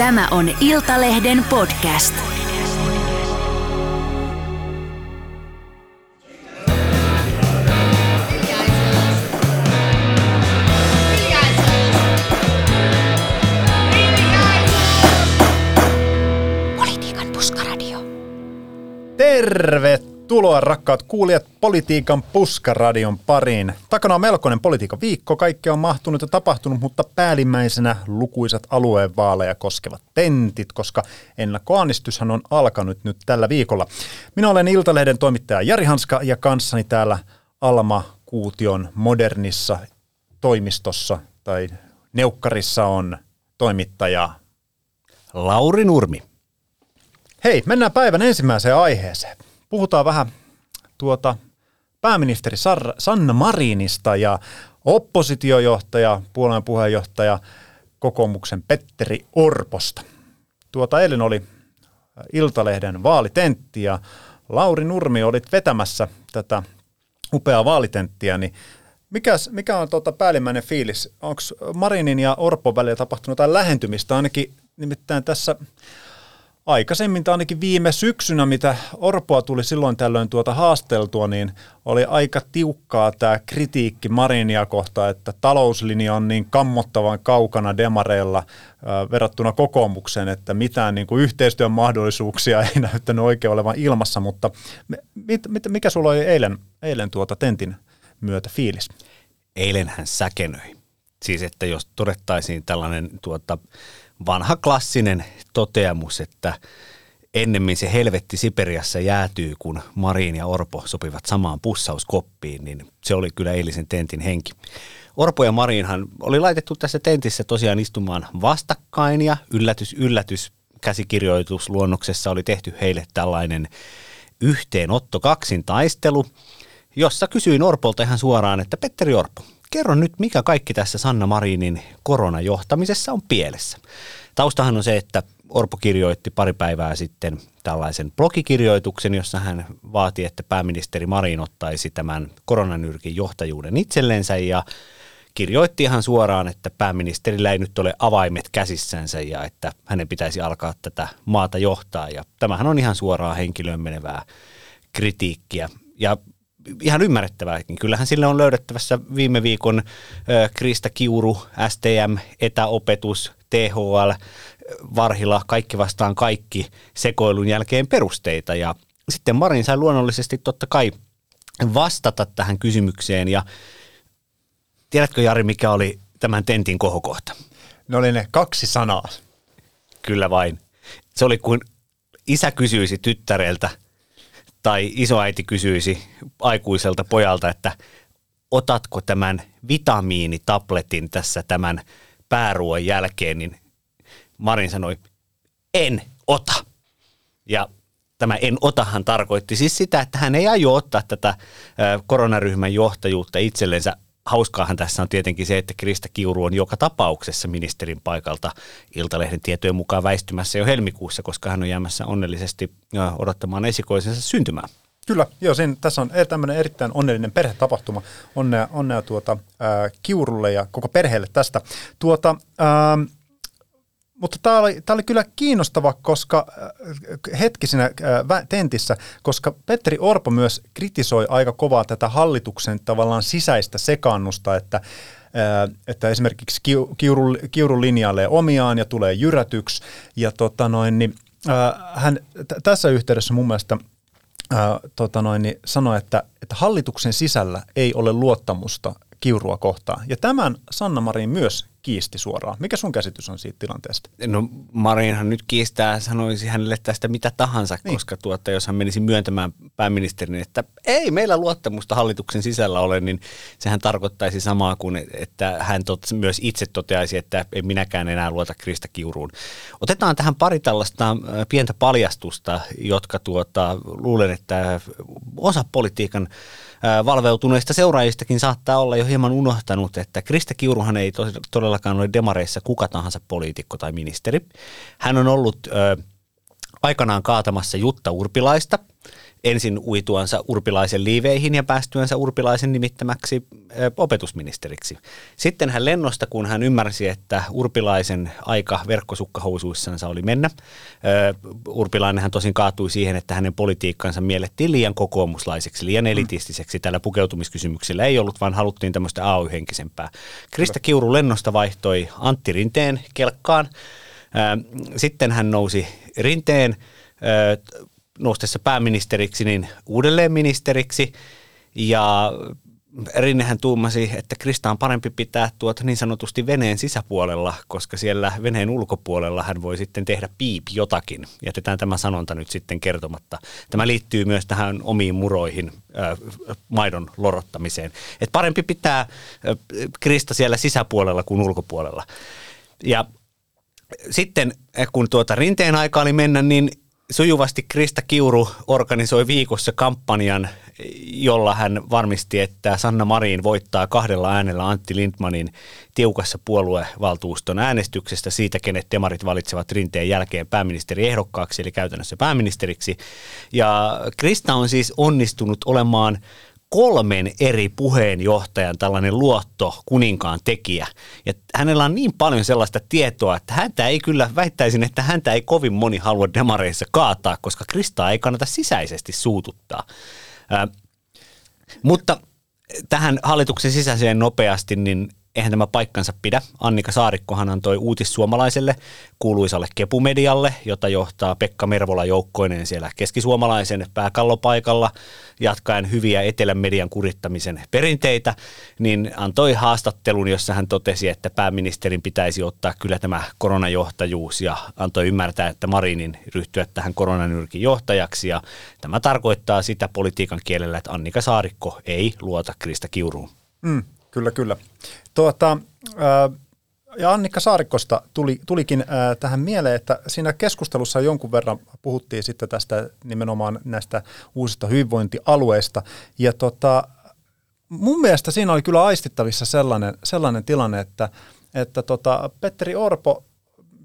Tämä on Iltalehden podcast. Politiikan puskaradio. Tervetuloa rakkaat kuulijat Politiikan puskaradion pariin. Takana on melkoinen politiikan viikko, kaikki on mahtunut ja tapahtunut, mutta päällimmäisenä lukuisat alueen vaaleja koskevat tentit, koska ennakkoäänestyshän on alkanut nyt tällä viikolla. Minä olen Iltalehden toimittaja Jari Hanska ja kanssani täällä Alma Kuution modernissa toimistossa tai neukkarissa on toimittaja Lauri Nurmi. Hei, mennään päivän ensimmäiseen aiheeseen. Puhutaan vähän tuota pääministeri Sanna Marinista ja oppositiojohtaja, puolueen puheenjohtaja kokoomuksen Petteri Orposta. Tuota eilen oli Iltalehden vaalitentti ja Lauri Nurmi olit vetämässä tätä upeaa vaalitenttiä, niin mikäs, mikä on tuota päällimmäinen fiilis? Onko Marinin ja Orpon välillä tapahtunut jotain lähentymistä? Ainakin nimittäin tässä aikaisemmin tai ainakin viime syksynä, mitä Orpoa tuli silloin tällöin tuota haasteltua, niin oli aika tiukkaa tämä kritiikki Marinia kohtaan, että talouslinja on niin kammottavan kaukana demareilla verrattuna kokoomukseen, että mitään niin kuin yhteistyön mahdollisuuksia ei näyttänyt oikein olevan ilmassa, mutta mit, mit, mikä sulla oli eilen, eilen tuota tentin myötä fiilis? Eilen hän säkenöi. Siis että jos todettaisiin tällainen tuota, vanha klassinen toteamus, että ennemmin se helvetti Siperiassa jäätyy, kun Marin ja Orpo sopivat samaan pussauskoppiin, niin se oli kyllä eilisen tentin henki. Orpo ja Marinhan oli laitettu tässä tentissä tosiaan istumaan vastakkain ja yllätys, yllätys käsikirjoitusluonnoksessa oli tehty heille tällainen yhteenotto kaksin taistelu, jossa kysyin Orpolta ihan suoraan, että Petteri Orpo, kerro nyt, mikä kaikki tässä Sanna Marinin koronajohtamisessa on pielessä. Taustahan on se, että Orpo kirjoitti pari päivää sitten tällaisen blogikirjoituksen, jossa hän vaati, että pääministeri Marin ottaisi tämän koronanyrkin johtajuuden itsellensä ja kirjoitti ihan suoraan, että pääministerillä ei nyt ole avaimet käsissänsä ja että hänen pitäisi alkaa tätä maata johtaa. Ja tämähän on ihan suoraan henkilöön menevää kritiikkiä. Ja ihan ymmärrettävääkin. Kyllähän sille on löydettävässä viime viikon Krista Kiuru, STM, etäopetus, THL, Varhila, kaikki vastaan kaikki sekoilun jälkeen perusteita. Ja sitten Marin sai luonnollisesti totta kai vastata tähän kysymykseen. Ja tiedätkö Jari, mikä oli tämän tentin kohokohta? Ne oli ne kaksi sanaa. Kyllä vain. Se oli kuin isä kysyisi tyttäreltä – tai isoäiti kysyisi aikuiselta pojalta, että otatko tämän vitamiinitabletin tässä tämän pääruoan jälkeen, niin Marin sanoi, en ota. Ja tämä en otahan tarkoitti siis sitä, että hän ei aio ottaa tätä koronaryhmän johtajuutta itsellensä hauskaahan tässä on tietenkin se, että Krista Kiuru on joka tapauksessa ministerin paikalta Iltalehden tietojen mukaan väistymässä jo helmikuussa, koska hän on jäämässä onnellisesti odottamaan esikoisensa syntymään. Kyllä, joo, siinä, tässä on tämmöinen erittäin onnellinen perhetapahtuma. Onnea, onnea tuota, ää, Kiurulle ja koko perheelle tästä. Tuota, ää, mutta tämä oli, oli kyllä kiinnostava, koska äh, hetki siinä äh, tentissä, koska Petteri Orpo myös kritisoi aika kovaa tätä hallituksen tavallaan sisäistä sekaannusta, että äh, että esimerkiksi kiuru, kiuru linjailee omiaan ja tulee jyrätyksi. Ja tota noin, niin, hän t- tässä yhteydessä mun mielestä tota noin, niin sanoi, että, että hallituksen sisällä ei ole luottamusta kiurua kohtaan. Ja tämän Sanna Marin myös kiisti suoraan. Mikä sun käsitys on siitä tilanteesta? No Marinhan nyt kiistää, sanoisi hänelle tästä mitä tahansa, niin. koska tuota, jos hän menisi myöntämään pääministerin, että ei meillä luottamusta hallituksen sisällä ole, niin sehän tarkoittaisi samaa kuin, että hän tot, myös itse toteaisi, että en minäkään enää luota Krista Kiuruun. Otetaan tähän pari tällaista pientä paljastusta, jotka tuota, luulen, että osa politiikan valveutuneista seuraajistakin saattaa olla jo hieman unohtanut, että Krista Kiuruhan ei todellakaan ole demareissa kuka tahansa poliitikko tai ministeri. Hän on ollut aikanaan kaatamassa Jutta Urpilaista ensin uituansa urpilaisen liiveihin ja päästyänsä urpilaisen nimittämäksi opetusministeriksi. Sitten hän lennosta, kun hän ymmärsi, että urpilaisen aika verkkosukkahousuissansa oli mennä. Urpilainen hän tosin kaatui siihen, että hänen politiikkansa miellettiin liian kokoomuslaiseksi, liian elitistiseksi. Tällä pukeutumiskysymyksillä ei ollut, vaan haluttiin tämmöistä AY-henkisempää. Krista Kiuru lennosta vaihtoi Antti Rinteen kelkkaan. Sitten hän nousi Rinteen noustessa pääministeriksi niin uudelleen ministeriksi ja Rinnehän tuumasi, että Krista on parempi pitää tuota niin sanotusti veneen sisäpuolella, koska siellä veneen ulkopuolella hän voi sitten tehdä piip jotakin. Jätetään tämä sanonta nyt sitten kertomatta. Tämä liittyy myös tähän omiin muroihin, äh, maidon lorottamiseen. Et parempi pitää äh, Krista siellä sisäpuolella kuin ulkopuolella. Ja sitten kun tuota rinteen aika oli mennä, niin sujuvasti Krista Kiuru organisoi viikossa kampanjan, jolla hän varmisti, että Sanna Marin voittaa kahdella äänellä Antti Lindmanin tiukassa puoluevaltuuston äänestyksestä siitä, kenet demarit valitsevat rinteen jälkeen pääministeriehdokkaaksi, eli käytännössä pääministeriksi. Ja Krista on siis onnistunut olemaan kolmen eri puheenjohtajan tällainen luotto kuninkaan tekijä. Ja hänellä on niin paljon sellaista tietoa, että häntä ei kyllä, väittäisin, että häntä ei kovin moni halua demareissa kaataa, koska Kristaa ei kannata sisäisesti suututtaa. Ää, mutta tähän hallituksen sisäiseen nopeasti, niin eihän tämä paikkansa pidä. Annika Saarikkohan antoi uutissuomalaiselle kuuluisalle Kepumedialle, jota johtaa Pekka Mervola joukkoineen siellä keskisuomalaisen pääkallopaikalla, jatkaen hyviä etelän median kurittamisen perinteitä, niin antoi haastattelun, jossa hän totesi, että pääministerin pitäisi ottaa kyllä tämä koronajohtajuus ja antoi ymmärtää, että Marinin ryhtyä tähän koronanyrkin johtajaksi ja tämä tarkoittaa sitä politiikan kielellä, että Annika Saarikko ei luota Krista Kiuruun. Mm, kyllä, kyllä. Tuota, ja Annikka Saarikosta tuli, tulikin tähän mieleen, että siinä keskustelussa jonkun verran puhuttiin sitten tästä nimenomaan näistä uusista hyvinvointialueista. Ja tota, mun mielestä siinä oli kyllä aistittavissa sellainen, sellainen tilanne, että, että tota, Petteri Orpo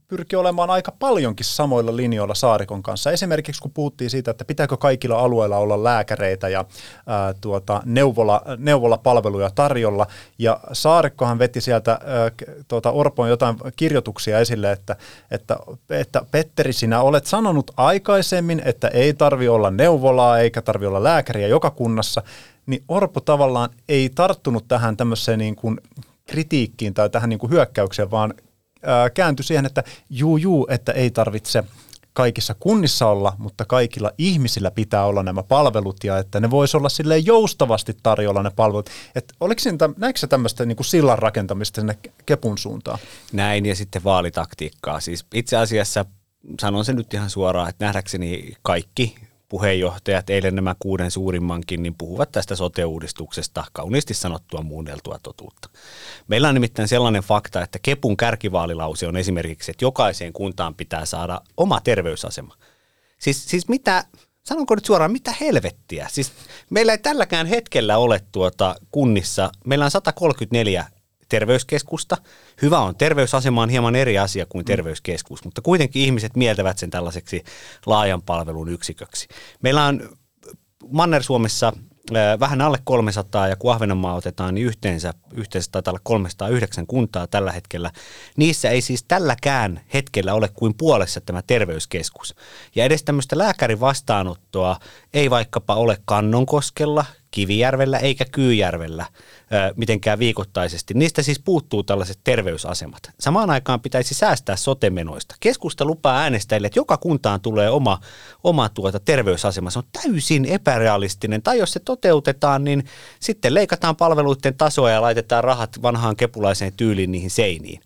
pyrki olemaan aika paljonkin samoilla linjoilla Saarikon kanssa. Esimerkiksi kun puhuttiin siitä, että pitääkö kaikilla alueilla olla lääkäreitä ja ää, tuota, neuvola, neuvolapalveluja tarjolla. Ja Saarikkohan veti sieltä ää, tuota, Orpon jotain kirjoituksia esille, että, että, että Petteri, sinä olet sanonut aikaisemmin, että ei tarvi olla neuvolaa eikä tarvi olla lääkäriä joka kunnassa, niin Orpo tavallaan ei tarttunut tähän tämmöiseen niin kuin kritiikkiin tai tähän niin kuin hyökkäykseen, vaan kääntyi siihen, että juu, juu, että ei tarvitse kaikissa kunnissa olla, mutta kaikilla ihmisillä pitää olla nämä palvelut ja että ne voisi olla silleen joustavasti tarjolla ne palvelut. Et oliko siinä, näikö se tämmöistä niin kuin sillan rakentamista sinne kepun suuntaan? Näin ja sitten vaalitaktiikkaa. Siis itse asiassa sanon sen nyt ihan suoraan, että nähdäkseni kaikki puheenjohtajat, eilen nämä kuuden suurimmankin, niin puhuvat tästä sote-uudistuksesta kauniisti sanottua muunneltua totuutta. Meillä on nimittäin sellainen fakta, että Kepun kärkivaalilause on esimerkiksi, että jokaiseen kuntaan pitää saada oma terveysasema. Siis, siis mitä, sanonko nyt suoraan, mitä helvettiä? Siis meillä ei tälläkään hetkellä ole tuota kunnissa, meillä on 134 terveyskeskusta. Hyvä on, terveysasema on hieman eri asia kuin mm. terveyskeskus, mutta kuitenkin ihmiset mieltävät sen tällaiseksi laajan palvelun yksiköksi. Meillä on Manner-Suomessa vähän alle 300 ja kun Ahvenanmaa otetaan, niin yhteensä, yhteensä taitaa olla 309 kuntaa tällä hetkellä. Niissä ei siis tälläkään hetkellä ole kuin puolessa tämä terveyskeskus. Ja edes tämmöistä lääkärin vastaanottoa ei vaikkapa ole Kannonkoskella, Kivijärvellä eikä Kyyjärvellä mitenkään viikoittaisesti. Niistä siis puuttuu tällaiset terveysasemat. Samaan aikaan pitäisi säästää sotemenoista. Keskusta lupaa äänestäjille, että joka kuntaan tulee oma, oma tuota terveysasema. Se on täysin epärealistinen. Tai jos se toteutetaan, niin sitten leikataan palveluiden tasoa ja laitetaan rahat vanhaan kepulaiseen tyyliin niihin seiniin.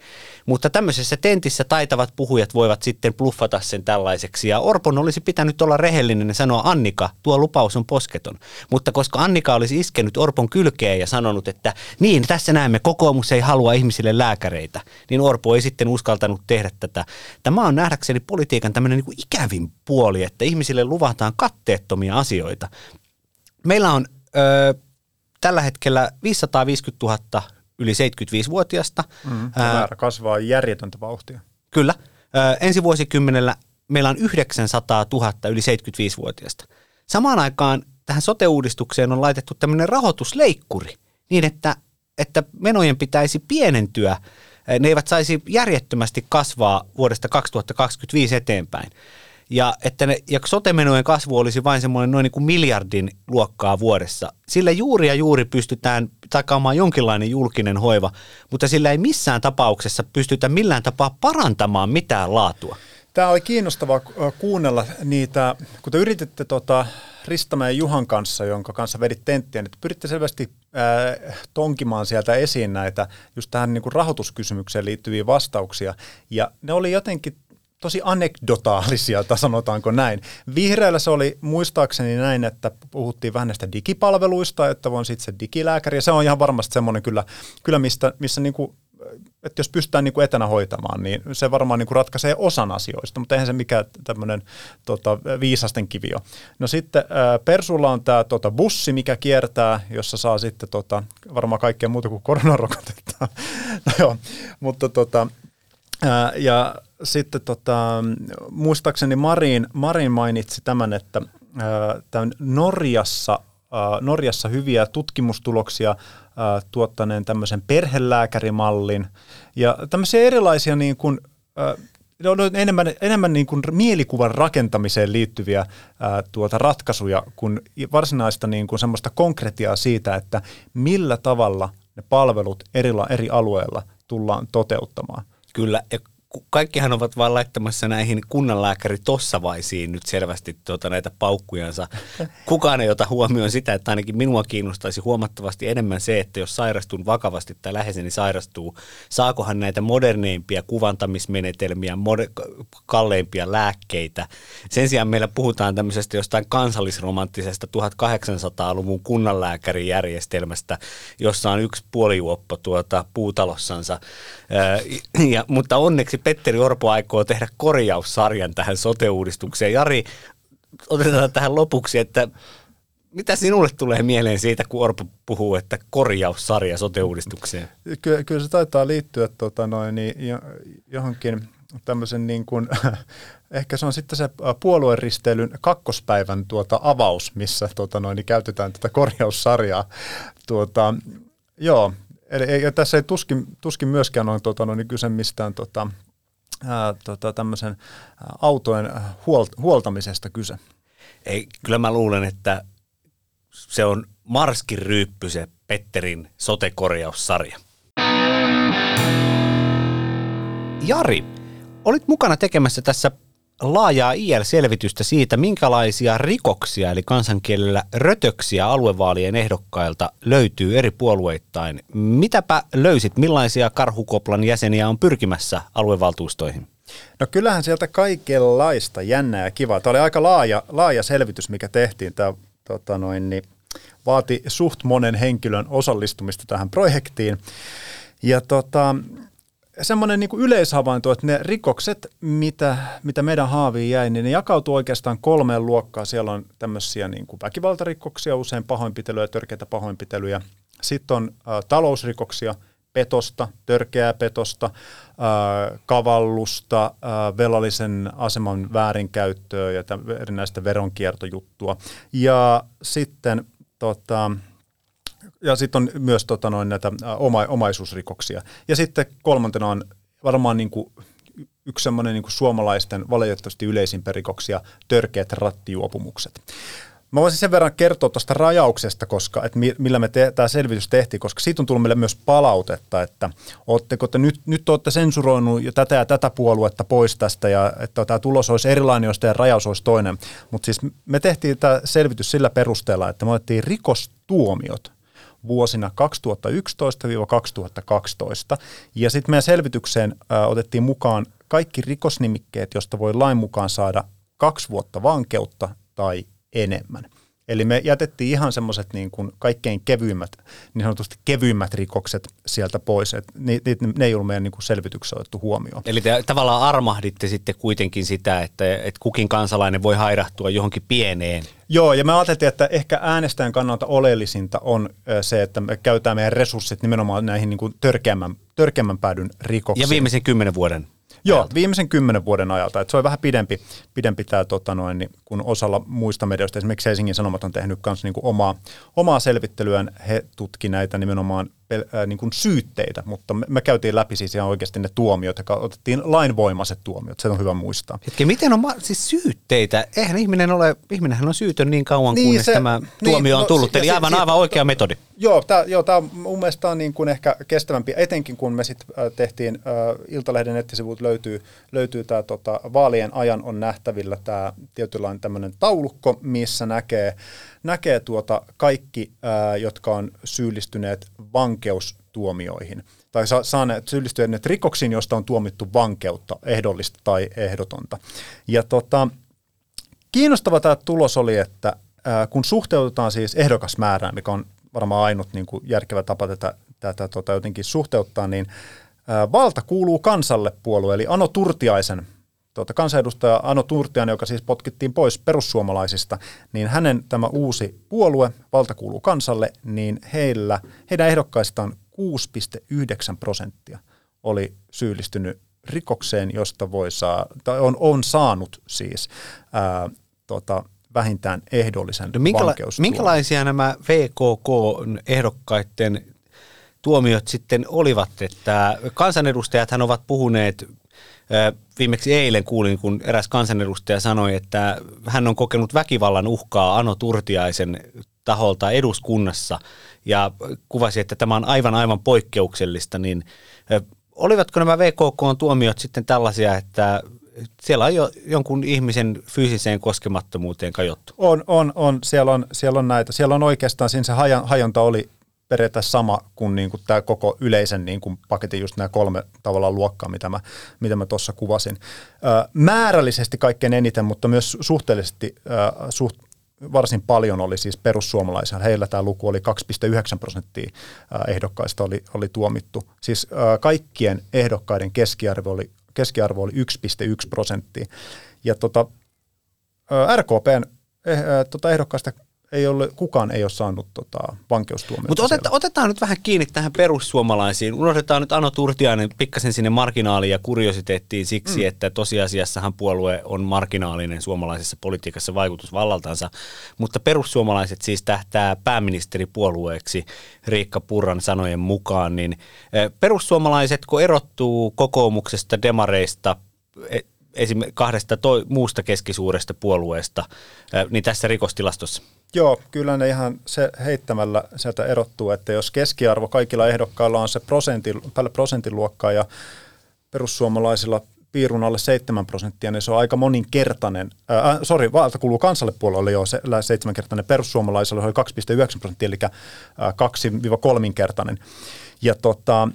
Mutta tämmöisessä tentissä taitavat puhujat voivat sitten bluffata sen tällaiseksi. Ja Orpon olisi pitänyt olla rehellinen ja sanoa, Annika, tuo lupaus on posketon. Mutta koska Annika olisi iskenyt Orpon kylkeen ja sanonut, että niin, tässä näemme, kokoomus ei halua ihmisille lääkäreitä, niin Orpo ei sitten uskaltanut tehdä tätä. Tämä on nähdäkseni politiikan tämmöinen niin kuin ikävin puoli, että ihmisille luvataan katteettomia asioita. Meillä on ö, tällä hetkellä 550 000 yli 75-vuotiasta. Mm, määrä kasvaa järjetöntä vauhtia. Kyllä. Ö, ensi vuosikymmenellä meillä on 900 000 yli 75-vuotiaista. Samaan aikaan tähän sote-uudistukseen on laitettu tämmöinen rahoitusleikkuri niin, että, että menojen pitäisi pienentyä. Ne eivät saisi järjettömästi kasvaa vuodesta 2025 eteenpäin. Ja että ne, ja sote-menojen kasvu olisi vain semmoinen noin niin kuin miljardin luokkaa vuodessa. Sillä juuri ja juuri pystytään takaamaan jonkinlainen julkinen hoiva, mutta sillä ei missään tapauksessa pystytä millään tapaa parantamaan mitään laatua. Tämä oli kiinnostavaa kuunnella niitä, kun te yrititte tota Ristamäen Juhan kanssa, jonka kanssa vedit tenttiä, niin pyritte selvästi äh, tonkimaan sieltä esiin näitä just tähän niin kuin rahoituskysymykseen liittyviä vastauksia. Ja ne oli jotenkin tosi anekdotaalisia, tai sanotaanko näin. Vihreällä se oli muistaakseni näin, että puhuttiin vähän näistä digipalveluista, että on sitten se digilääkäri, ja se on ihan varmasti semmoinen kyllä, kyllä mistä, missä niin kuin että jos pystytään niin kuin etänä hoitamaan, niin se varmaan niin kuin ratkaisee osan asioista, mutta eihän se mikään tämmöinen tota, viisasten kivio. No sitten ää, Persulla on tämä tota, bussi, mikä kiertää, jossa saa sitten tota, varmaan kaikkea muuta kuin koronarokotetta. no joo, mutta tota, ää, ja sitten tota, muistaakseni Marin, Marin mainitsi tämän, että tämän Norjassa, Norjassa hyviä tutkimustuloksia ää, tuottaneen tämmöisen perhelääkärimallin ja tämmöisiä erilaisia niin kuin, ää, ne on enemmän, enemmän niin kuin mielikuvan rakentamiseen liittyviä tuota ratkaisuja kuin varsinaista niin kuin semmoista konkretiaa siitä, että millä tavalla ne palvelut eri, eri alueilla tullaan toteuttamaan. Kyllä, ja kaikkihan ovat vaan laittamassa näihin kunnanlääkäri tossavaisiin nyt selvästi tuota näitä paukkujansa. Kukaan ei ota huomioon sitä, että ainakin minua kiinnostaisi huomattavasti enemmän se, että jos sairastun vakavasti tai läheiseni sairastuu, saakohan näitä moderneimpia kuvantamismenetelmiä, moder- kalleimpia lääkkeitä. Sen sijaan meillä puhutaan tämmöisestä jostain kansallisromanttisesta 1800-luvun kunnanlääkärijärjestelmästä, jossa on yksi puolijuoppo tuota puutalossansa. Ja, mutta onneksi Petteri Orpo aikoo tehdä korjaussarjan tähän sote-uudistukseen. Jari, otetaan tähän lopuksi, että mitä sinulle tulee mieleen siitä, kun Orpo puhuu, että korjaussarja sote-uudistukseen? Ky- kyllä se taitaa liittyä tota noin, niin johonkin tämmöisen niin kuin, ehkä se on sitten se puolueristeilyn kakkospäivän tuota avaus, missä tuota noin, niin käytetään tätä korjaussarjaa. Tuota, joo, Eli ei, tässä ei tuskin, tuskin myöskään ole tuota, no, niin kyse mistään tota, ää, tota, tämmöisen autojen huolt, huoltamisesta kyse. Ei, kyllä mä luulen, että se on Marskin ryyppy se Petterin sotekorjaussarja. Jari, olit mukana tekemässä tässä laajaa IL-selvitystä siitä, minkälaisia rikoksia, eli kansankielellä rötöksiä aluevaalien ehdokkailta löytyy eri puolueittain. Mitäpä löysit, millaisia karhukoplan jäseniä on pyrkimässä aluevaltuustoihin? No kyllähän sieltä kaikenlaista jännää ja kivaa. Tämä oli aika laaja, laaja selvitys, mikä tehtiin. Tämä tota noin, niin, vaati suht monen henkilön osallistumista tähän projektiin. Ja tota, semmoinen niin kuin yleishavainto, että ne rikokset, mitä, mitä meidän haaviin jäi, niin ne jakautuu oikeastaan kolmeen luokkaan. Siellä on tämmöisiä niin kuin väkivaltarikoksia, usein pahoinpitelyjä, törkeitä pahoinpitelyjä. Sitten on ä, talousrikoksia, petosta, törkeää petosta, ä, kavallusta, ä, velallisen aseman väärinkäyttöä ja erinäistä veronkiertojuttua. Ja sitten tota, ja sitten on myös tota, noin, näitä oma, omaisuusrikoksia. Ja sitten kolmantena on varmaan niin kuin yksi semmoinen niin suomalaisten valitettavasti yleisimpiä rikoksia, törkeät rattijuopumukset. Mä voisin sen verran kertoa tuosta rajauksesta, koska, että millä me te, tämä selvitys tehtiin, koska siitä on tullut meille myös palautetta, että ootteko te nyt, nyt olette sensuroinut jo tätä ja tätä puoluetta pois tästä ja että tämä tulos olisi erilainen, jos teidän rajaus olisi toinen. Mutta siis me tehtiin tämä selvitys sillä perusteella, että me otettiin rikostuomiot vuosina 2011-2012. Ja sitten meidän selvitykseen otettiin mukaan kaikki rikosnimikkeet, josta voi lain mukaan saada kaksi vuotta vankeutta tai enemmän. Eli me jätettiin ihan semmoiset niin kuin kaikkein kevyimmät, niin sanotusti kevyimmät rikokset sieltä pois. Et ne, ne, ne ei ollut meidän niin kuin selvityksessä otettu huomioon. Eli te tavallaan armahditte sitten kuitenkin sitä, että, että kukin kansalainen voi hairahtua johonkin pieneen. Joo, ja me ajateltiin, että ehkä äänestäjän kannalta oleellisinta on se, että me käytetään meidän resurssit nimenomaan näihin niin kuin törkeämmän, törkeämmän päädyn rikoksiin. Ja viimeisen kymmenen vuoden Joo, viimeisen kymmenen vuoden ajalta. Et se on vähän pidempi, pidempi tämä, tota noin, niin, kun osalla muista medioista. Esimerkiksi Helsingin Sanomat on tehnyt myös niin omaa, omaa selvittelyään. He tutki näitä nimenomaan pel- äh, niin kuin syytteitä, mutta me, me käytiin läpi siis ihan oikeasti ne tuomiot, ja otettiin lainvoimaiset tuomiot. Se on hyvä muistaa. Hetki, miten on ma- siis syytteitä? Eihän ihminen ole, ihminenhän on syytön niin kauan, niin, kunnes se, tämä tuomio niin, on no, tullut. Eli aivan, aivan oikea metodi. Joo, tämä joo, tää on mun mielestä on niin kuin ehkä kestävämpi, etenkin kun me sitten äh, tehtiin, äh, Iltalehden nettisivut löytyy, löytyy tämä tota, vaalien ajan on nähtävillä tämä tietynlainen tämmöinen taulukko, missä näkee, näkee tuota kaikki, ää, jotka on syyllistyneet vankeustuomioihin tai sa- saaneet syyllistyneet rikoksiin, josta on tuomittu vankeutta, ehdollista tai ehdotonta. Ja tota, kiinnostava tämä tulos oli, että ää, kun suhteutetaan siis ehdokasmäärään, mikä on varmaan ainut niin kuin järkevä tapa tätä, tätä tota, jotenkin suhteuttaa, niin ää, valta kuuluu kansalle puolue, eli Ano Turtiaisen tuota, kansanedustaja Ano Turtian, joka siis potkittiin pois perussuomalaisista, niin hänen tämä uusi puolue, Valta kuuluu kansalle, niin heillä, heidän ehdokkaistaan 6,9 prosenttia oli syyllistynyt rikokseen, josta voi saa, tai on, on saanut siis ää, tota, vähintään ehdollisen no minkäla- Minkälaisia nämä VKK-ehdokkaiden tuomiot sitten olivat, että kansanedustajat hän ovat puhuneet Viimeksi eilen kuulin, kun eräs kansanedustaja sanoi, että hän on kokenut väkivallan uhkaa Ano Turtiaisen taholta eduskunnassa ja kuvasi, että tämä on aivan aivan poikkeuksellista, niin olivatko nämä VKK-tuomiot sitten tällaisia, että siellä on jo jonkun ihmisen fyysiseen koskemattomuuteen kajottu? On, on, on. Siellä on, siellä on näitä. Siellä on oikeastaan, siinä se hajonta oli periaatteessa sama kuin, niin kuin tämä koko yleisen niin kuin paketin, just nämä kolme tavallaan luokkaa, mitä mä, mitä mä tuossa kuvasin. Määrällisesti kaikkein eniten, mutta myös suhteellisesti suht, varsin paljon oli siis perussuomalaisia. Heillä tämä luku oli 2,9 prosenttia ehdokkaista oli, oli tuomittu. Siis kaikkien ehdokkaiden keskiarvo oli, keskiarvo oli 1,1 prosenttia. Ja tota, RKPn eh, tota ehdokkaista ei ole, kukaan ei ole saanut tota, vankeustuomiota. Mutta oteta, otetaan nyt vähän kiinni tähän perussuomalaisiin. Unohdetaan nyt Ano Turtiainen pikkasen sinne marginaaliin ja kuriositeettiin siksi, mm. että tosiasiassahan puolue on marginaalinen suomalaisessa politiikassa vaikutusvallaltansa. Mutta perussuomalaiset siis tähtää pääministeripuolueeksi Riikka Purran sanojen mukaan. Niin perussuomalaiset, kun erottuu kokoomuksesta, demareista, e, esim. kahdesta toi, muusta keskisuuresta puolueesta, niin tässä rikostilastossa – Joo, kyllä ne ihan se heittämällä sieltä erottuu, että jos keskiarvo kaikilla ehdokkailla on se prosentti, päälle prosentin luokkaa ja perussuomalaisilla piirun alle 7 prosenttia, niin se on aika moninkertainen. Äh, sorry, valta kuuluu kansalle puolelle jo se, seitsemänkertainen, perussuomalaisilla oli 2,9 prosenttia, eli 2-3-kertainen. Ja tota,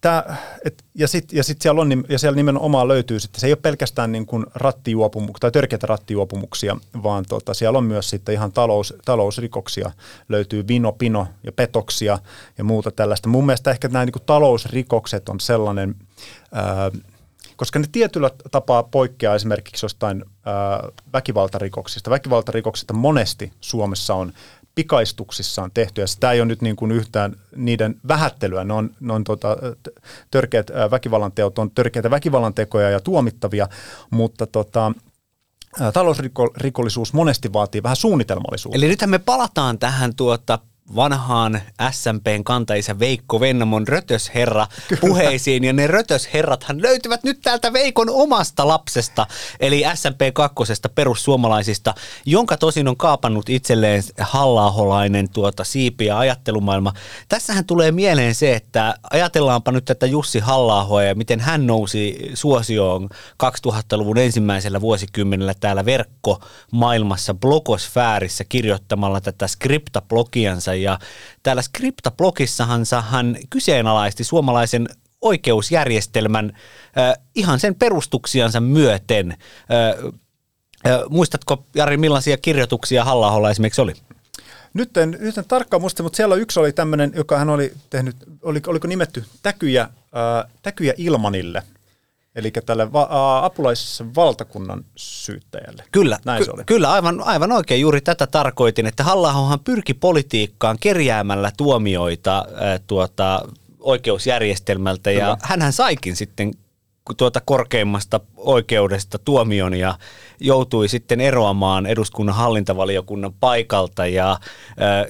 Tää, et, ja sitten ja sit siellä, on, ja siellä nimenomaan löytyy sitten, se ei ole pelkästään niin kuin rattijuopumuksia tai törkeitä rattijuopumuksia, vaan tota, siellä on myös sitten ihan talous, talousrikoksia, löytyy vino, pino ja petoksia ja muuta tällaista. Mun mielestä ehkä nämä niin kuin talousrikokset on sellainen, ää, koska ne tietyllä tapaa poikkeaa esimerkiksi jostain ää, väkivaltarikoksista. Väkivaltarikoksista monesti Suomessa on pikaistuksissaan tehty, ja sitä ei ole nyt niin kuin yhtään niiden vähättelyä, ne on, ne on tota, törkeät väkivallanteot, on törkeitä väkivallantekoja ja tuomittavia, mutta tota, talousrikollisuus monesti vaatii vähän suunnitelmallisuutta. Eli nythän me palataan tähän tuota vanhaan SMPn kantaisa Veikko Vennamon rötösherra puheisiin. Ja ne rötösherrathan löytyvät nyt täältä Veikon omasta lapsesta, eli SMP kakkosesta perussuomalaisista, jonka tosin on kaapannut itselleen hallaholainen tuota siipi ja ajattelumaailma. Tässähän tulee mieleen se, että ajatellaanpa nyt tätä Jussi halla ja miten hän nousi suosioon 2000-luvun ensimmäisellä vuosikymmenellä täällä verkkomaailmassa blogosfäärissä kirjoittamalla tätä skriptablogiansa ja täällä Skripta-blogissahan hän kyseenalaisti suomalaisen oikeusjärjestelmän äh, ihan sen perustuksiansa myöten. Äh, äh, muistatko, Jari, millaisia kirjoituksia halla esimerkiksi oli? Nyt en, nyt en tarkkaan muista, mutta siellä yksi oli tämmöinen, joka hän oli tehnyt, oli, oliko nimetty Täkyjä, äh, täkyjä Ilmanille – Eli tälle va- apulaisvaltakunnan syyttäjälle. Kyllä, Näin se oli. kyllä aivan, aivan oikein juuri tätä tarkoitin, että halla pyrki politiikkaan kerjäämällä tuomioita äh, tuota, oikeusjärjestelmältä kyllä. ja hän saikin sitten tuota korkeimmasta oikeudesta tuomion ja joutui sitten eroamaan eduskunnan hallintavaliokunnan paikalta. Ja äh,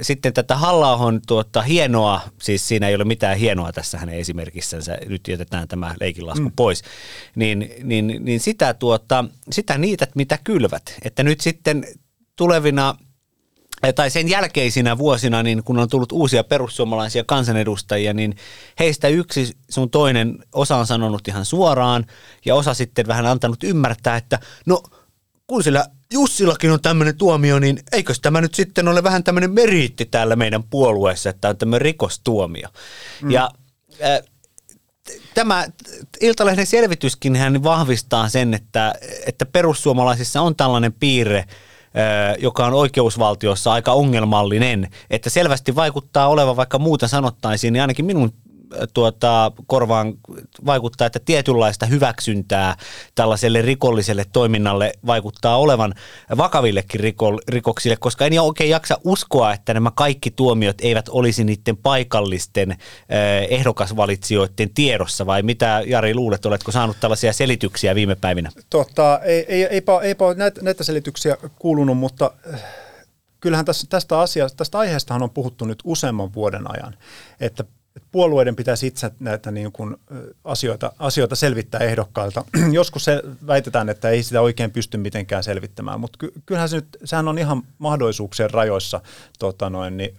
sitten tätä halla tuota, hienoa, siis siinä ei ole mitään hienoa tässä hänen esimerkissänsä, nyt jätetään tämä leikinlasku mm. pois, niin, niin, niin sitä, tuota, sitä niitä, mitä kylvät. Että nyt sitten tulevina – tai sen jälkeisinä vuosina, niin kun on tullut uusia perussuomalaisia kansanedustajia, niin heistä yksi sun toinen osa on sanonut ihan suoraan ja osa sitten vähän antanut ymmärtää, että no kun sillä Jussillakin on tämmöinen tuomio, niin eikös tämä nyt sitten ole vähän tämmöinen meriitti täällä meidän puolueessa, että on tämmöinen rikostuomio. Mm. Ja äh, tämä Iltalehden selvityskin hän vahvistaa sen, että, että perussuomalaisissa on tällainen piirre – joka on oikeusvaltiossa aika ongelmallinen, että selvästi vaikuttaa olevan, vaikka muuta sanottaisiin, niin ainakin minun tuota, korvaan vaikuttaa, että tietynlaista hyväksyntää tällaiselle rikolliselle toiminnalle vaikuttaa olevan vakavillekin riko, rikoksille, koska en oikein jaksa uskoa, että nämä kaikki tuomiot eivät olisi niiden paikallisten eh, ehdokasvalitsijoiden tiedossa, vai mitä Jari luulet, oletko saanut tällaisia selityksiä viime päivinä? Tota, ei, ei, eipä, eipä ole näitä, näitä selityksiä kuulunut, mutta eh, kyllähän tästä, tästä asiasta, tästä aiheestahan on puhuttu nyt useamman vuoden ajan, että että puolueiden pitäisi itse näitä niin kuin asioita, asioita selvittää ehdokkailta. Joskus se väitetään, että ei sitä oikein pysty mitenkään selvittämään, mutta kyllähän se nyt, sehän on ihan mahdollisuuksien rajoissa, tota noin, niin,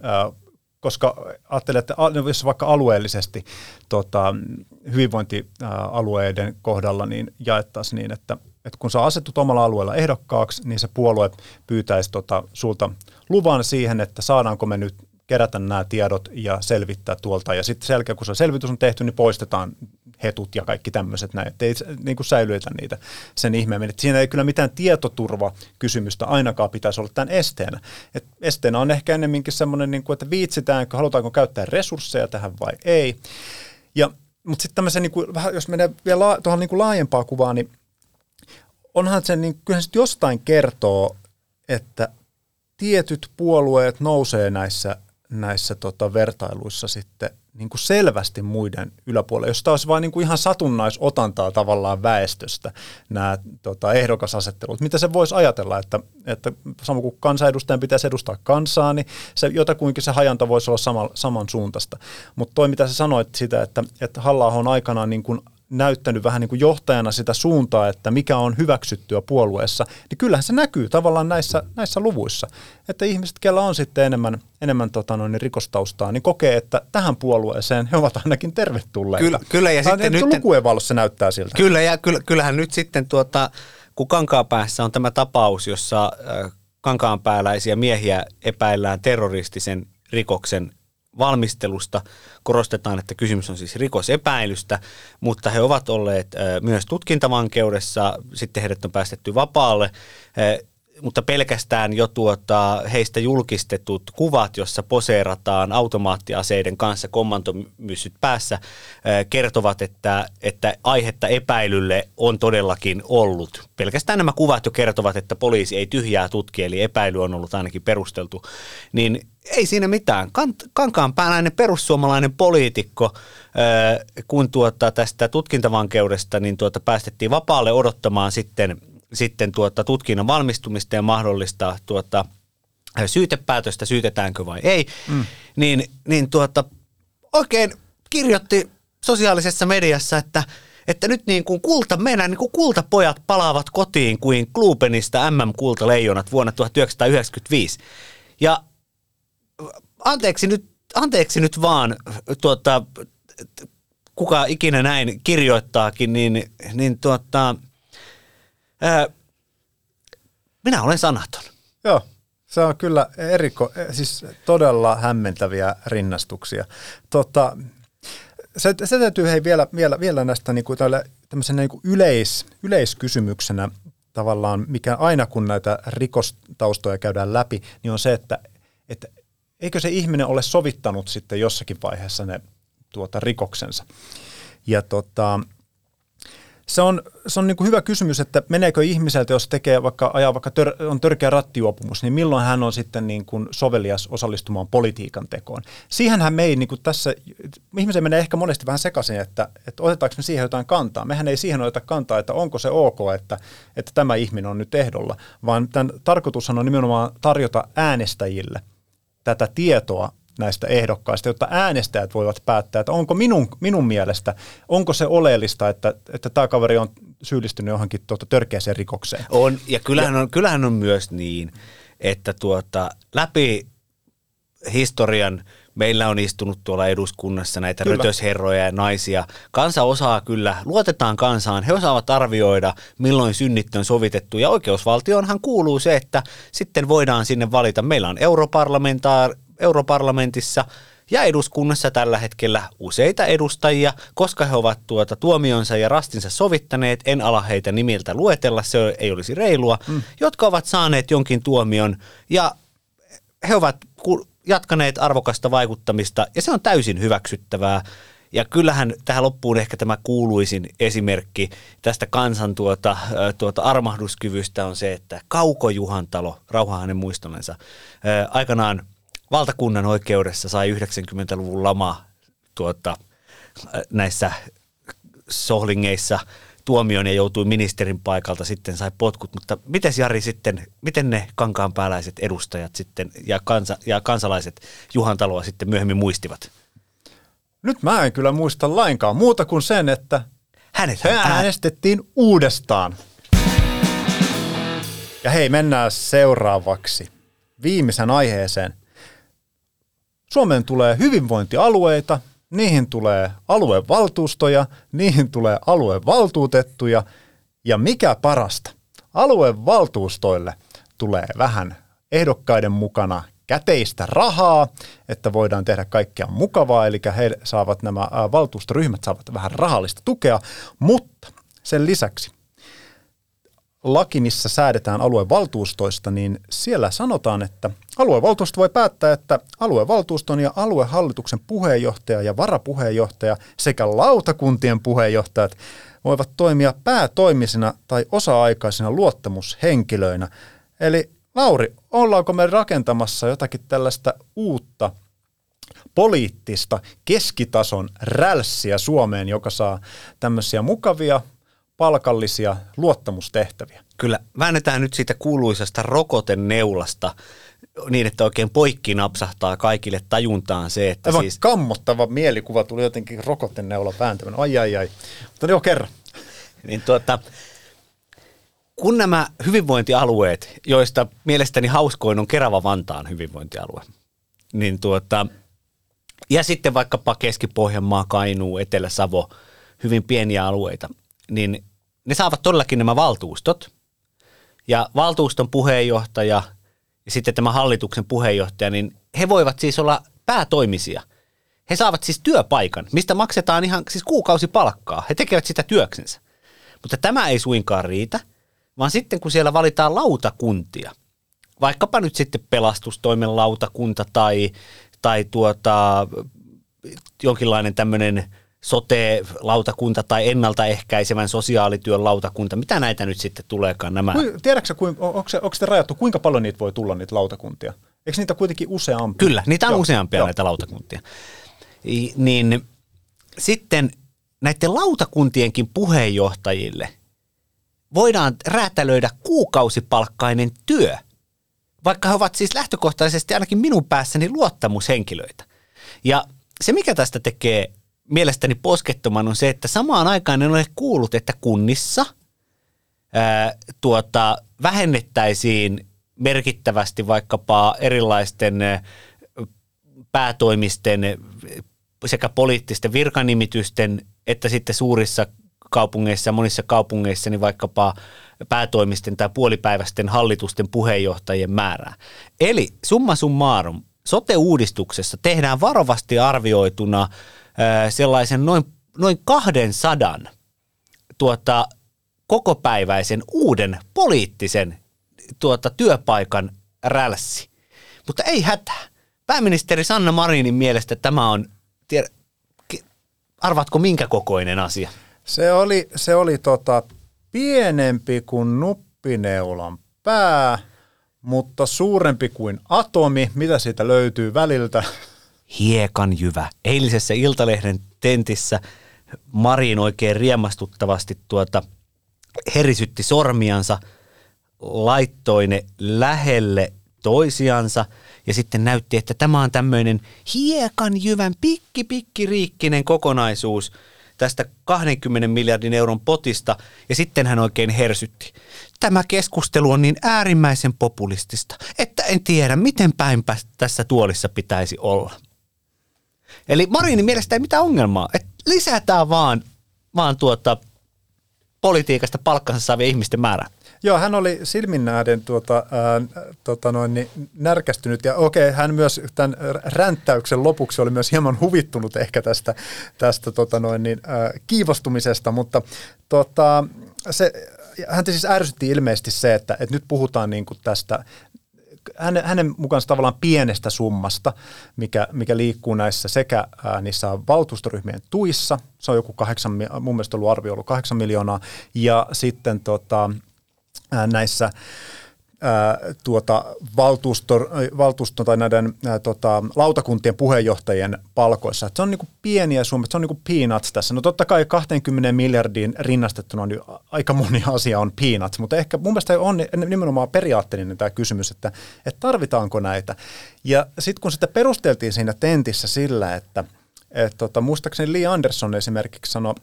koska ajattelen, että jos vaikka alueellisesti tota, hyvinvointialueiden kohdalla niin jaettaisiin niin, että, että kun sä asetut omalla alueella ehdokkaaksi, niin se puolue pyytäisi tota, sulta luvan siihen, että saadaanko me nyt kerätä nämä tiedot ja selvittää tuolta. Ja sitten selkeä, kun se selvitys on tehty, niin poistetaan hetut ja kaikki tämmöiset näin, ettei niin kuin säilytä niitä sen ihmeemmin. Siinä ei kyllä mitään tietoturvakysymystä ainakaan pitäisi olla tämän esteenä. Et esteenä on ehkä ennemminkin semmoinen, niin kuin, että viitsitäänkö, halutaanko käyttää resursseja tähän vai ei. Ja, mutta sitten tämmöisen, niin kuin, vähän, jos menee vielä la, tuohon niin kuin laajempaa kuvaa, niin onhan se, niin kyllähän se jostain kertoo, että tietyt puolueet nousee näissä näissä tota, vertailuissa sitten niin kuin selvästi muiden yläpuolella, jos taas vain niin kuin ihan satunnaisotantaa tavallaan väestöstä nämä tota, ehdokasasettelut. Mitä se voisi ajatella, että, että sama kuin kansanedustajan pitäisi edustaa kansaa, niin se, jotakuinkin se hajanta voisi olla sama, samansuuntaista. Mutta toi mitä sä sanoit sitä, että, että halla on aikanaan niin kuin näyttänyt vähän niin kuin johtajana sitä suuntaa, että mikä on hyväksyttyä puolueessa, niin kyllähän se näkyy tavallaan näissä, näissä luvuissa. Että ihmiset, kellä on sitten enemmän, enemmän tota noin, rikostaustaa, niin kokee, että tähän puolueeseen he ovat ainakin tervetulleita. Kyllä, kyllä ja sitten nyt... Lukujen valossa näyttää siltä. Kyllä, ja kyllähän nyt sitten tuota, kun Kankaanpäässä on tämä tapaus, jossa äh, kankaanpääläisiä miehiä epäillään terroristisen rikoksen valmistelusta. Korostetaan, että kysymys on siis rikosepäilystä, mutta he ovat olleet myös tutkintavankeudessa, sitten heidät on päästetty vapaalle mutta pelkästään jo tuota, heistä julkistetut kuvat, jossa poseerataan automaattiaseiden kanssa kommantomyssyt päässä, kertovat, että, että aihetta epäilylle on todellakin ollut. Pelkästään nämä kuvat jo kertovat, että poliisi ei tyhjää tutki, eli epäily on ollut ainakin perusteltu. Niin ei siinä mitään. Kankaan pääläinen perussuomalainen poliitikko, kun tuota tästä tutkintavankeudesta niin tuota päästettiin vapaalle odottamaan sitten sitten tuota, tutkinnon valmistumista ja mahdollista tuota, syytepäätöstä, syytetäänkö vai ei, mm. niin, niin tuota, oikein kirjoitti sosiaalisessa mediassa, että, että nyt niin kuin kulta, meidän niin kuin kultapojat palaavat kotiin kuin Klubenista MM-kultaleijonat vuonna 1995. Ja anteeksi nyt, anteeksi nyt vaan, tuota, kuka ikinä näin kirjoittaakin, niin, niin tuota, minä olen sanaton. Joo, se on kyllä eriko, siis todella hämmentäviä rinnastuksia. Tota, se, se täytyy hei vielä, vielä, vielä näistä niin kuin tämmöisenä niin kuin yleis, yleiskysymyksenä tavallaan, mikä aina kun näitä rikostaustoja käydään läpi, niin on se, että, että eikö se ihminen ole sovittanut sitten jossakin vaiheessa ne tuota, rikoksensa. Ja tota, se on, se on niin kuin hyvä kysymys, että meneekö ihmiseltä, jos tekee vaikka, ajaa vaikka tör, on törkeä rattijuopumus, niin milloin hän on sitten niin kuin sovelias osallistumaan politiikan tekoon. Siihenhän me ei niin kuin tässä, ihmisen menee ehkä monesti vähän sekaisin, että, että otetaanko me siihen jotain kantaa. Mehän ei siihen oteta kantaa, että onko se ok, että, että tämä ihminen on nyt ehdolla, vaan tämän tarkoitushan on nimenomaan tarjota äänestäjille tätä tietoa näistä ehdokkaista, jotta äänestäjät voivat päättää, että onko minun, minun mielestä, onko se oleellista, että, että tämä kaveri on syyllistynyt johonkin tuota törkeäseen rikokseen. On, ja kyllähän on, kyllähän on myös niin, että tuota, läpi historian meillä on istunut tuolla eduskunnassa näitä kyllä. rötösherroja ja naisia. Kansa osaa kyllä, luotetaan kansaan, he osaavat arvioida, milloin synnit on sovitettu. Ja oikeusvaltioonhan kuuluu se, että sitten voidaan sinne valita. Meillä on europarlamentaar, europarlamentissa ja eduskunnassa tällä hetkellä useita edustajia, koska he ovat tuota tuomionsa ja rastinsa sovittaneet, en ala heitä nimiltä luetella, se ei olisi reilua, mm. jotka ovat saaneet jonkin tuomion ja he ovat jatkaneet arvokasta vaikuttamista ja se on täysin hyväksyttävää. Ja kyllähän tähän loppuun ehkä tämä kuuluisin esimerkki tästä kansan tuota, tuota armahduskyvystä on se, että Kauko Juhantalo, rauha hänen muistollensa, aikanaan valtakunnan oikeudessa sai 90-luvun lama tuota, näissä sohlingeissa tuomion ja joutui ministerin paikalta, sitten sai potkut. Mutta miten Jari sitten, miten ne kankaanpääläiset edustajat sitten ja, kansa, ja kansalaiset Juhan Taloa sitten myöhemmin muistivat? Nyt mä en kyllä muista lainkaan muuta kuin sen, että hänet äänestettiin uudestaan. Ja hei, mennään seuraavaksi viimeisen aiheeseen. Suomeen tulee hyvinvointialueita, niihin tulee aluevaltuustoja, niihin tulee aluevaltuutettuja. Ja mikä parasta, aluevaltuustoille tulee vähän ehdokkaiden mukana käteistä rahaa, että voidaan tehdä kaikkea mukavaa, eli he saavat nämä valtuustoryhmät saavat vähän rahallista tukea, mutta sen lisäksi laki, missä säädetään aluevaltuustoista, niin siellä sanotaan, että aluevaltuusto voi päättää, että aluevaltuuston ja aluehallituksen puheenjohtaja ja varapuheenjohtaja sekä lautakuntien puheenjohtajat voivat toimia päätoimisina tai osa-aikaisina luottamushenkilöinä. Eli Lauri, ollaanko me rakentamassa jotakin tällaista uutta poliittista keskitason rälssiä Suomeen, joka saa tämmöisiä mukavia palkallisia luottamustehtäviä. Kyllä, väännetään nyt siitä kuuluisasta rokoteneulasta niin, että oikein poikki napsahtaa kaikille tajuntaan se, että Aivan siis... kammottava mielikuva tuli jotenkin rokoteneula vääntämään. Ai ai ai. Mutta joo, kerran. Niin tuota, kun nämä hyvinvointialueet, joista mielestäni hauskoin on Kerava-Vantaan hyvinvointialue, niin tuota, ja sitten vaikkapa Keski-Pohjanmaa, Kainuu, Etelä-Savo, hyvin pieniä alueita, niin ne saavat todellakin nämä valtuustot. Ja valtuuston puheenjohtaja ja sitten tämä hallituksen puheenjohtaja, niin he voivat siis olla päätoimisia. He saavat siis työpaikan, mistä maksetaan ihan siis kuukausipalkkaa. He tekevät sitä työksensä. Mutta tämä ei suinkaan riitä, vaan sitten kun siellä valitaan lautakuntia, vaikkapa nyt sitten pelastustoimen lautakunta tai, tai tuota, jonkinlainen tämmöinen sote-lautakunta tai ennaltaehkäisevän sosiaalityön lautakunta. Mitä näitä nyt sitten tuleekaan nämä? Tiedätkö, onko, se, onko se rajattu, kuinka paljon niitä voi tulla niitä lautakuntia? Eikö niitä kuitenkin useampia? Kyllä, niitä on Joo. useampia Joo. näitä lautakuntia. I, niin sitten näiden lautakuntienkin puheenjohtajille voidaan räätälöidä kuukausipalkkainen työ, vaikka he ovat siis lähtökohtaisesti ainakin minun päässäni luottamushenkilöitä. Ja se, mikä tästä tekee mielestäni poskettoman on se, että samaan aikaan en ole kuullut, että kunnissa ää, tuota, vähennettäisiin merkittävästi vaikkapa erilaisten päätoimisten sekä poliittisten virkanimitysten että sitten suurissa kaupungeissa ja monissa kaupungeissa niin vaikkapa päätoimisten tai puolipäiväisten hallitusten puheenjohtajien määrää. Eli summa summarum, sote-uudistuksessa tehdään varovasti arvioituna sellaisen noin, noin 200 tuota, kokopäiväisen uuden poliittisen tuota, työpaikan rälssi. Mutta ei hätää. Pääministeri Sanna Marinin mielestä tämä on, tiedä, arvatko minkä kokoinen asia? Se oli, se oli tota, pienempi kuin nuppineulan pää, mutta suurempi kuin atomi. Mitä siitä löytyy väliltä? Hiekan jyvä. Eilisessä Iltalehden tentissä Marin oikein riemastuttavasti tuota herisytti sormiansa, laittoi ne lähelle toisiansa ja sitten näytti, että tämä on tämmöinen hiekan jyvän pikki pikki riikkinen kokonaisuus tästä 20 miljardin euron potista ja sitten hän oikein hersytti. Tämä keskustelu on niin äärimmäisen populistista, että en tiedä, miten päinpä tässä tuolissa pitäisi olla. Eli Marinin mielestä ei mitään ongelmaa, että lisätään vaan, vaan tuota politiikasta palkkansa saavien ihmisten määrä. Joo, hän oli silmin nähden tuota, ää, tota noin, niin närkästynyt ja okei, hän myös tämän ränttäyksen lopuksi oli myös hieman huvittunut ehkä tästä, tästä tota noin, niin, ää, kiivostumisesta, mutta tota, se, häntä siis ärsytti ilmeisesti se, että, että nyt puhutaan niin kuin tästä hänen, hänen mukaansa tavallaan pienestä summasta, mikä, mikä liikkuu näissä sekä ää, niissä valtuustoryhmien tuissa, se on joku kahdeksan, mun mielestä ollut arvio ollut kahdeksan miljoonaa, ja sitten tota, ää, näissä tuota, valtuusto, valtuusto tai näiden ää, tota, lautakuntien puheenjohtajien palkoissa. Et se on niinku pieniä summia, se on niinku peanuts tässä. No totta kai 20 miljardiin rinnastettuna niin aika moni asia on peanuts, mutta ehkä mun mielestä on nimenomaan periaatteellinen tämä kysymys, että, että tarvitaanko näitä. Ja sitten kun sitä perusteltiin siinä tentissä sillä, että et, tota, muistaakseni Lee Anderson esimerkiksi sanoi,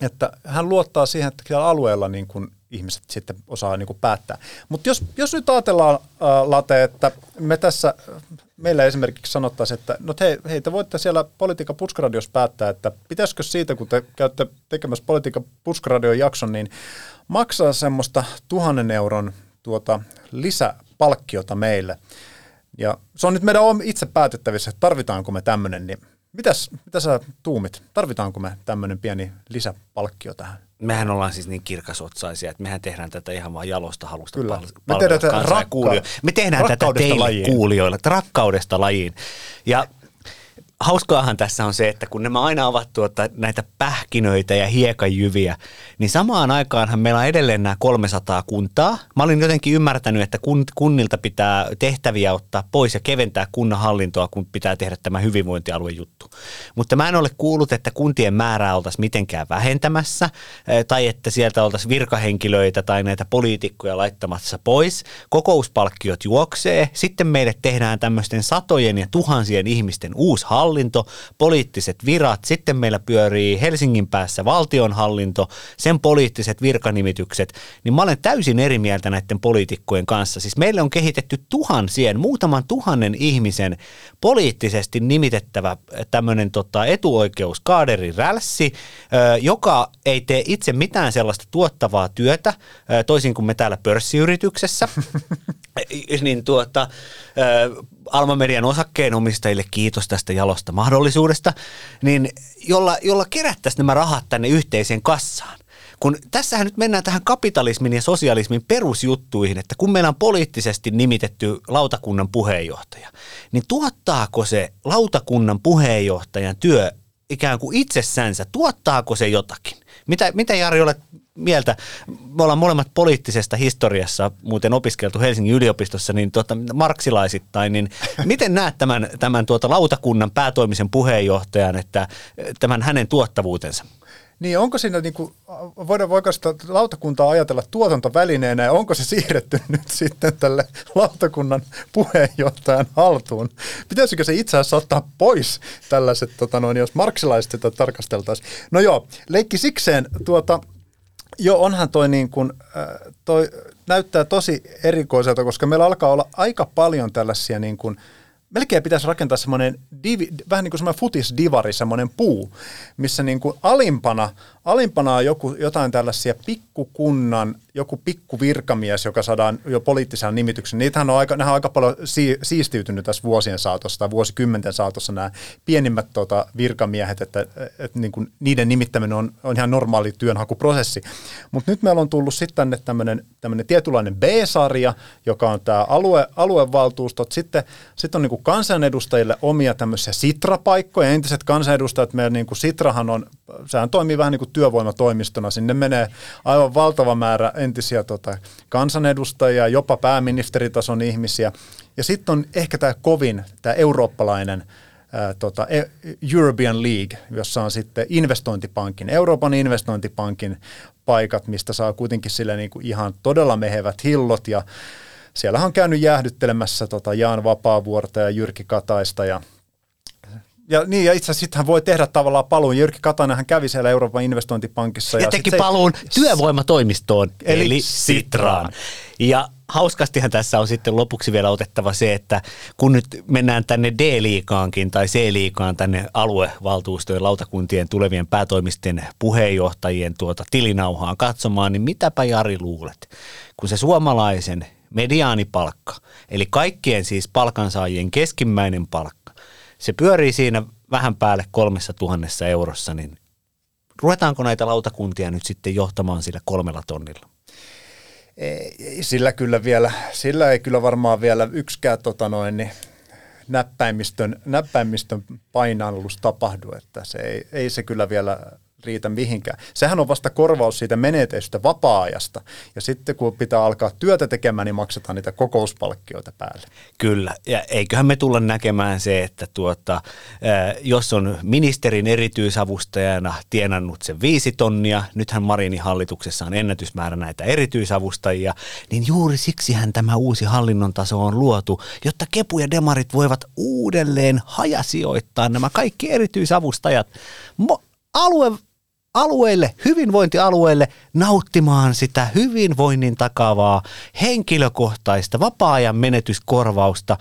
että hän luottaa siihen, että siellä alueella niin kuin ihmiset sitten osaa niin kuin päättää. Mutta jos, jos nyt ajatellaan, ää, Late, että me tässä, meillä esimerkiksi sanottaisiin, että no hei, hei te voitte siellä Politiikan Puskaradios päättää, että pitäisikö siitä, kun te käytte tekemässä Politiikan Puskaradion jakson, niin maksaa semmoista tuhannen euron tuota lisäpalkkiota meille. Ja se on nyt meidän itse päätettävissä, että tarvitaanko me tämmöinen, niin Mitäs, mitä sä tuumit? Tarvitaanko me tämmöinen pieni lisäpalkkio tähän? Mehän ollaan siis niin kirkasotsaisia, että mehän tehdään tätä ihan vaan jalosta halusta Kyllä. pal- Me tehdään tätä rakka-. Me tehdään tätä teille lajiin. kuulijoille, rakkaudesta lajiin. Ja hauskaahan tässä on se, että kun nämä aina ovat tuota, näitä pähkinöitä ja hiekanjyviä, niin samaan aikaanhan meillä on edelleen nämä 300 kuntaa. Mä olin jotenkin ymmärtänyt, että kun, kunnilta pitää tehtäviä ottaa pois ja keventää kunnan hallintoa, kun pitää tehdä tämä hyvinvointialuejuttu. Mutta mä en ole kuullut, että kuntien määrää oltaisiin mitenkään vähentämässä eh, tai että sieltä oltaisiin virkahenkilöitä tai näitä poliitikkoja laittamassa pois. Kokouspalkkiot juoksee. Sitten meille tehdään tämmöisten satojen ja tuhansien ihmisten uusi hallinto, poliittiset virat. Sitten meillä pyörii Helsingin päässä valtionhallinto, sen poliittiset virkanimitykset. Niin mä olen täysin eri mieltä näiden poliitikkojen kanssa. Siis meille on kehitetty tuhansien, muutaman tuhannen ihmisen poliittisesti nimitettävä tämmöinen tota, etuoikeus kaaderi rälssi, joka ei tee itse mitään sellaista tuottavaa työtä, toisin kuin me täällä pörssiyrityksessä. niin tuota, Alma Median osakkeenomistajille kiitos tästä jalosta mahdollisuudesta, niin jolla, jolla kerättäisiin nämä rahat tänne yhteiseen kassaan. Kun tässähän nyt mennään tähän kapitalismin ja sosialismin perusjuttuihin, että kun meillä on poliittisesti nimitetty lautakunnan puheenjohtaja, niin tuottaako se lautakunnan puheenjohtajan työ ikään kuin itsessänsä, tuottaako se jotakin? Mitä, mitä Jari olet mieltä? Me ollaan molemmat poliittisesta historiassa muuten opiskeltu Helsingin yliopistossa, niin tuota, marksilaisittain, niin miten näet tämän, tämän tuota lautakunnan päätoimisen puheenjohtajan, että tämän hänen tuottavuutensa? Niin onko siinä, niin kuin, voidaan, voiko sitä lautakuntaa ajatella tuotantovälineenä ja onko se siirretty nyt sitten tälle lautakunnan puheenjohtajan haltuun? Pitäisikö se itse asiassa ottaa pois tällaiset, tota noin, jos marksilaiset sitä tarkasteltaisiin? No joo, leikki sikseen, tuota, joo onhan toi niin kuin, äh, toi näyttää tosi erikoiselta, koska meillä alkaa olla aika paljon tällaisia niin kuin, melkein pitäisi rakentaa semmoinen, divi, vähän niin kuin semmoinen futisdivari, semmoinen puu, missä niin kuin alimpana, alimpana on joku, jotain tällaisia pikkukunnan joku pikku virkamies, joka saadaan jo poliittisen nimityksen, niitähän on aika, on aika paljon si, siistiytynyt tässä vuosien saatossa tai vuosikymmenten saatossa nämä pienimmät tota, virkamiehet, että, että, että niin kuin niiden nimittäminen on, on ihan normaali työnhakuprosessi. Mutta nyt meillä on tullut sitten tänne tämmöinen, tietynlainen B-sarja, joka on tämä alue, aluevaltuustot. Sitten, sitten on niin kuin kansanedustajille omia tämmöisiä sitrapaikkoja. Entiset kansanedustajat, meidän niin kuin sitrahan on, sehän toimii vähän niin kuin työvoimatoimistona. Sinne menee aivan valtava määrä entisiä tota, kansanedustajia, jopa pääministeritason ihmisiä. Ja sitten on ehkä tämä kovin, tämä eurooppalainen ää, tota, e, European League, jossa on sitten investointipankin, Euroopan investointipankin paikat, mistä saa kuitenkin sille niin kuin ihan todella mehevät hillot ja siellä on käynyt jäähdyttelemässä tota Jaan Vapaavuorta ja Jyrki Kataista ja ja, niin, ja itse asiassa hän voi tehdä tavallaan paluun. Jyrki Katainen hän kävi siellä Euroopan investointipankissa. Ja, ja teki paluun se, työvoimatoimistoon, eli, eli Sitraan. Ja hauskastihan tässä on sitten lopuksi vielä otettava se, että kun nyt mennään tänne D-liikaankin tai C-liikaan tänne aluevaltuustojen lautakuntien tulevien päätoimisten puheenjohtajien tuota tilinauhaan katsomaan, niin mitäpä Jari luulet, kun se suomalaisen mediaanipalkka, eli kaikkien siis palkansaajien keskimmäinen palkka, se pyörii siinä vähän päälle kolmessa tuhannessa eurossa, niin ruvetaanko näitä lautakuntia nyt sitten johtamaan sillä kolmella tonnilla? Sillä kyllä vielä, sillä ei kyllä varmaan vielä yksikään tota noin, niin näppäimistön, näppäimistön painallus tapahdu, että se ei, ei se kyllä vielä riitä mihinkään. Sehän on vasta korvaus siitä meneteistä vapaa-ajasta. Ja sitten kun pitää alkaa työtä tekemään, niin maksetaan niitä kokouspalkkioita päälle. Kyllä, ja eiköhän me tulla näkemään se, että tuota, jos on ministerin erityisavustajana tienannut sen viisi tonnia, nythän Marinin hallituksessa on ennätysmäärä näitä erityisavustajia, niin juuri siksihän tämä uusi hallinnon taso on luotu, jotta Kepu ja Demarit voivat uudelleen hajasijoittaa nämä kaikki erityisavustajat mo- alue alueelle, hyvinvointialueelle nauttimaan sitä hyvinvoinnin takavaa henkilökohtaista vapaa-ajan menetyskorvausta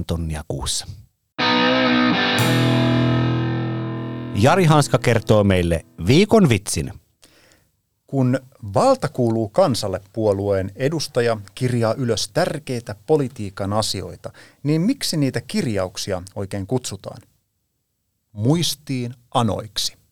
7-8 tonnia kuussa. Jari Hanska kertoo meille viikon vitsin. Kun valta kuuluu kansalle puolueen edustaja kirjaa ylös tärkeitä politiikan asioita, niin miksi niitä kirjauksia oikein kutsutaan? Muistiin anoiksi.